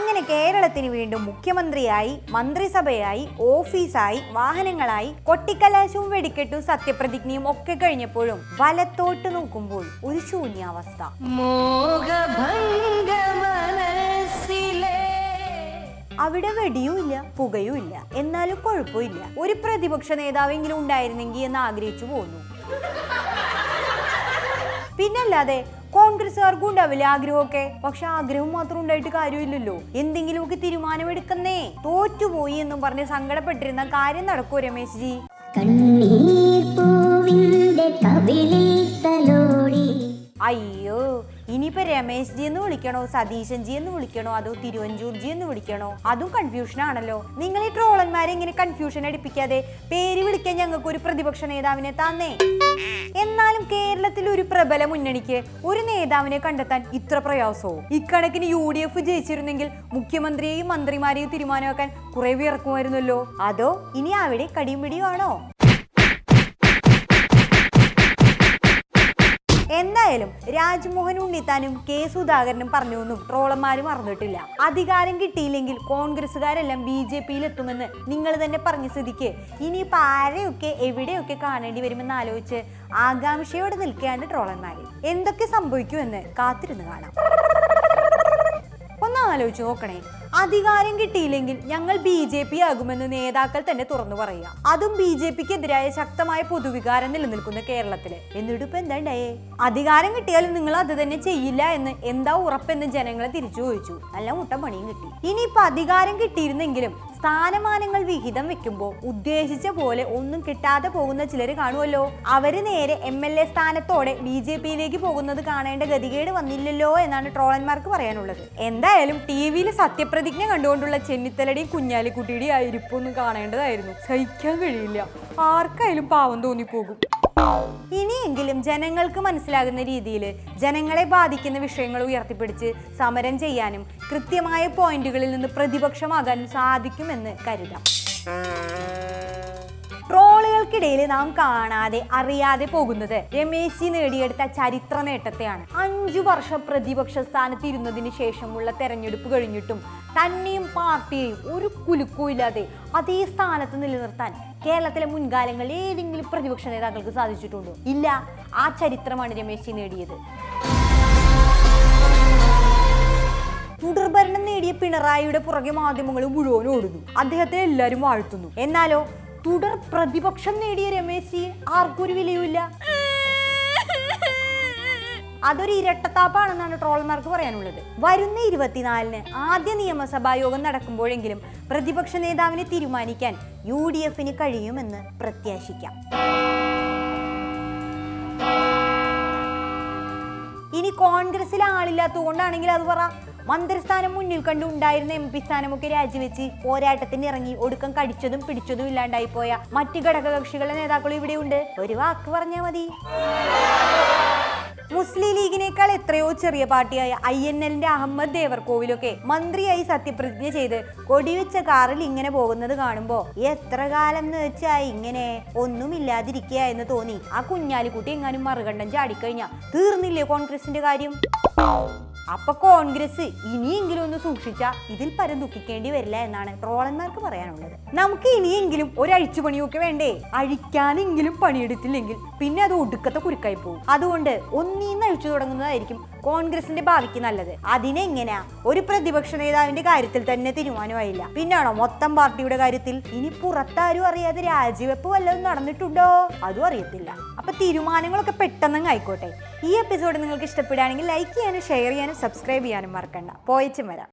അങ്ങനെ കേരളത്തിന് വീണ്ടും മുഖ്യമന്ത്രിയായി മന്ത്രിസഭയായി ഓഫീസായി വാഹനങ്ങളായി കൊട്ടിക്കലാശവും വെടിക്കെട്ടും സത്യപ്രതിജ്ഞയും ഒക്കെ കഴിഞ്ഞപ്പോഴും വലത്തോട്ട് നോക്കുമ്പോൾ ഒരു ശൂന്യാവസ്ഥ. അവിടെ വെടിയും അവിടെ വെടിയുമില്ല പുകയുമില്ല എന്നാലും കുഴപ്പമില്ല. ഒരു പ്രതിപക്ഷ നേതാവെങ്കിലും ഉണ്ടായിരുന്നെങ്കിൽ എന്ന് ആഗ്രഹിച്ചു പോന്നു. പിന്നല്ലാതെ കോൺഗ്രസ്സുകാർക്കും ഉണ്ടാവില്ല ആഗ്രഹമൊക്കെ? പക്ഷെ ആഗ്രഹം മാത്രം ഉണ്ടായിട്ട് കാര്യമില്ലല്ലോ. എന്തെങ്കിലുമൊക്കെ തീരുമാനമെടുക്കുന്നേ. തോറ്റുപോയി എന്നും പറഞ്ഞ് സങ്കടപ്പെട്ടിരുന്ന കാര്യം നടക്കൂ രമേശ് ജി? കണ്ണീർ പൂവിന്റെ കവിളിൽ അയ്യോ ഇനിയിപ്പോ രമേശ് ജി എന്ന് വിളിക്കണോ സതീശൻ ജി എന്ന് വിളിക്കണോ അതോ തിരുവഞ്ചൂർ ജി എന്ന് വിളിക്കണോ? അതും കൺഫ്യൂഷൻ ആണല്ലോ. നിങ്ങൾ ഈ ട്രോളന്മാരെ ഇങ്ങനെ കൺഫ്യൂഷൻ അടിപ്പിക്കാതെ പേര് വിളിക്കാൻ ഞങ്ങൾക്ക് ഒരു പ്രതിപക്ഷ നേതാവിനെ തന്നേ. എന്നാലും കേരളത്തിൽ ഒരു പ്രബല മുന്നണിക്ക് ഒരു നേതാവിനെ കണ്ടെത്താൻ ഇത്ര പ്രയാസവും ഇക്കണക്കിന് യു ഡി എഫ് ജയിച്ചിരുന്നെങ്കിൽ മുഖ്യമന്ത്രിയെയും മന്ത്രിമാരെയും തീരുമാനമാക്കാൻ കുറെ വിറക്കുമായിരുന്നല്ലോ അതോ ഇനി അവിടെ കടിയും പിടിയും ആണോ? എന്തായാലും രാജ്മോഹൻ ഉണ്ണിത്താനും കെ സുധാകരനും പറഞ്ഞൊന്നും ട്രോളന്മാരും മറന്നിട്ടില്ല. അധികാരം കിട്ടിയില്ലെങ്കിൽ കോൺഗ്രസ്സുകാരെല്ലാം ബി ജെ പിയിൽ എത്തുമെന്ന് നിങ്ങൾ തന്നെ പറഞ്ഞ സ്ഥിതിക്ക്. ഇനിയിപ്പോൾ ആരെയൊക്കെ എവിടെയൊക്കെ കാണേണ്ടി വരുമെന്ന് ആലോചിച്ച് ആകാംക്ഷയോടെ നിൽക്കുകയാണ് ട്രോളർമാര് എന്തൊക്കെ സംഭവിക്കുമെന്ന് കാത്തിരുന്ന് കാണാം. ഒന്ന് ആലോചിച്ച് നോക്കണേ. അധികാരം കിട്ടിയില്ലെങ്കിൽ ഞങ്ങൾ ബി ജെ പി ആകുമെന്ന് നേതാക്കൾ തന്നെ തുറന്നു പറയുക. അതും ബി ജെ പിക്ക് എതിരായ ശക്തമായ പൊതുവികാരം നിലനിൽക്കുന്ന കേരളത്തിൽ. എന്നിട്ട് ഇപ്പൊ എന്താണ്ടായേ അധികാരം കിട്ടിയാലും നിങ്ങൾ അത് തന്നെ ചെയ്യില്ല എന്ന് എന്താ ഉറപ്പെന്ന് ജനങ്ങളെ തിരിച്ചു ചോദിച്ചു. നല്ല മുട്ട പണിയും കിട്ടി. ഇനിയിപ്പൊ അധികാരം കിട്ടിയിരുന്നെങ്കിലും സ്ഥാനമാനങ്ങൾ വിഹിതം വെക്കുമ്പോൾ ഉദ്ദേശിച്ച പോലെ ഒന്നും കിട്ടാതെ പോകുന്ന ചിലർ കാണുമല്ലോ. അവർ നേരെ എം എൽ എ സ്ഥാനത്തോടെ ബി ജെ പിയിലേക്ക് പോകുന്നത് കാണേണ്ട ഗതികേട് വന്നില്ലല്ലോ എന്നാണ് ട്രോളന്മാർക്ക് പറയാനുള്ളത്. എന്തായാലും ടി വിയിൽ സത്യപ്രതിജ്ഞ കണ്ടുകൊണ്ടുള്ള ചെന്നിത്തലയുടെയും കുഞ്ഞാലിക്കുട്ടിയുടെയും ആ ഇരിപ്പൊന്നും കാണേണ്ടതായിരുന്നു. സഹിക്കാൻ കഴിയില്ല. ആർക്കായാലും പാവം തോന്നിപ്പോകും. ഇനിയെങ്കിലും ജനങ്ങൾക്ക് മനസ്സിലാകുന്ന രീതിയിൽ ജനങ്ങളെ ബാധിക്കുന്ന വിഷയങ്ങൾ ഉയർത്തിപ്പിടിച്ച് സമരം ചെയ്യാനും കൃത്യമായ പോയിന്റുകളിൽ നിന്ന് പ്രതിപക്ഷമാകാനും സാധിക്കുമെന്ന് കരുതാം. ട്രോളുകൾക്കിടയിൽ നാം കാണാതെ അറിയാതെ പോകുന്നത് രമേശി നേടിയെടുത്ത ചരിത്ര നേട്ടത്തെയാണ്. അഞ്ചു വർഷം പ്രതിപക്ഷ സ്ഥാനത്ത് ഇരുന്നതിന് ശേഷമുള്ള തെരഞ്ഞെടുപ്പ് കഴിഞ്ഞിട്ടും തന്നെയും പാർട്ടിയെയും ഒരു കുലുക്കുമില്ലാതെ അതേ സ്ഥാനത്ത് നിലനിർത്താൻ കേരളത്തിലെ മുൻകാലങ്ങളിൽ ഏതെങ്കിലും പ്രതിപക്ഷ നേതാക്കൾക്ക് സാധിച്ചിട്ടുണ്ടോ? ഇല്ല. ആ ചരിത്രമാണ് രമേശി നേടിയത്. തുടർഭരണം നേടിയ പിണറായിയുടെ പുറകെ മാധ്യമങ്ങൾ മുഴുവൻ ഓടുന്നു. അദ്ദേഹത്തെ എല്ലാവരും വാഴ്ത്തുന്നു. എന്നാലോ തുടർ പ്രതിപക്ഷം നേടിയ രമേശ് ആർക്കൊരു വിലയുമില്ല. അതൊരു ഇരട്ടത്താപ്പാണെന്നാണ് ട്രോൾമാർക്ക് പറയാനുള്ളത്. വരുന്ന ഇരുപത്തിനാലിന് ആദ്യ നിയമസഭാ യോഗം നടക്കുമ്പോഴെങ്കിലും പ്രതിപക്ഷ നേതാവിനെ തീരുമാനിക്കാൻ യു ഡി എഫിന് കഴിയുമെന്ന് പ്രത്യാശിക്കാം. ഇനി കോൺഗ്രസിൽ ആളില്ലാത്തതുകൊണ്ടാണെങ്കിൽ അത് പറ. മന്ത്രിസ്ഥാനം മുന്നിൽ കണ്ട് ഉണ്ടായിരുന്ന എം പി സ്ഥാനമൊക്കെ രാജിവെച്ച് പോരാട്ടത്തിന് ഇറങ്ങി ഒടുക്കം കടിച്ചതും പിടിച്ചതും ഇല്ലാണ്ടായി പോയ മറ്റു ഘടകകക്ഷികളുടെ നേതാക്കളും ഇവിടെയുണ്ട്. ഒരു വാക്ക് പറഞ്ഞാൽ മതി. മുസ്ലിം ലീഗിനേക്കാൾ എത്രയോ ചെറിയ പാർട്ടിയായ ഐ എൻ എല്ലിന്റെ അഹമ്മദ് ദേവർകോവിലൊക്കെ മന്ത്രിയായി സത്യപ്രതിജ്ഞ ചെയ്ത് കൊടിവെച്ച കാറിൽ ഇങ്ങനെ പോകുന്നത് കാണുമ്പോ എത്ര കാലം എന്ന് വെച്ചാ ഇങ്ങനെ ഒന്നുമില്ലാതിരിക്കുക എന്ന് തോന്നി. ആ കുഞ്ഞാലിക്കുട്ടി എങ്ങാനും മറുകണ്ഠം ചാടിക്കഴിഞ്ഞാ തീർന്നില്ലേ കോൺഗ്രസിന്റെ കാര്യം? അപ്പൊ കോൺഗ്രസ് ഇനിയെങ്കിലും ഒന്ന് സൂക്ഷിച്ച ഇതിൽ പരം ദുഃഖിക്കേണ്ടി വരില്ല എന്നാണ് ട്രോളന്മാർക്ക് പറയാനുള്ളത്. നമുക്ക് ഇനിയെങ്കിലും ഒരു അഴിച്ചുപണിയൊക്കെ വേണ്ടേ? അഴിക്കാനെങ്കിലും പണിയെടുത്തില്ലെങ്കിൽ പിന്നെ അത് ഒടുക്കത്തെ കുരുക്കായി പോകും. അതുകൊണ്ട് ഒന്നീന്ന് അഴിച്ചു തുടങ്ങുന്നതായിരിക്കും കോൺഗ്രസിന്റെ ഭാവിക്ക് നല്ലത്. അതിനെങ്ങനെയാ ഒരു പ്രതിപക്ഷ നേതാവിന്റെ കാര്യത്തിൽ തന്നെ തീരുമാനമായില്ല. പിന്നാണോ മൊത്തം പാർട്ടിയുടെ കാര്യത്തിൽ? ഇനി പുറത്താരും അറിയാതെ രാജിവെപ്പ് വല്ലതും നടന്നിട്ടുണ്ടോ? അതും അറിയത്തില്ല. അപ്പൊ തീരുമാനങ്ങളൊക്കെ പെട്ടെന്നങ്ങ് ആയിക്കോട്ടെ. ഈ എപ്പിസോഡ് നിങ്ങൾക്ക് ഇഷ്ടപ്പെടുകയാണെങ്കിൽ ലൈക്ക് ചെയ്യാനും ഷെയർ ചെയ്യാനും സബ്സ്ക്രൈബ് ചെയ്യാനും മറക്കണ്ട. പോയിച്ചും വരാം.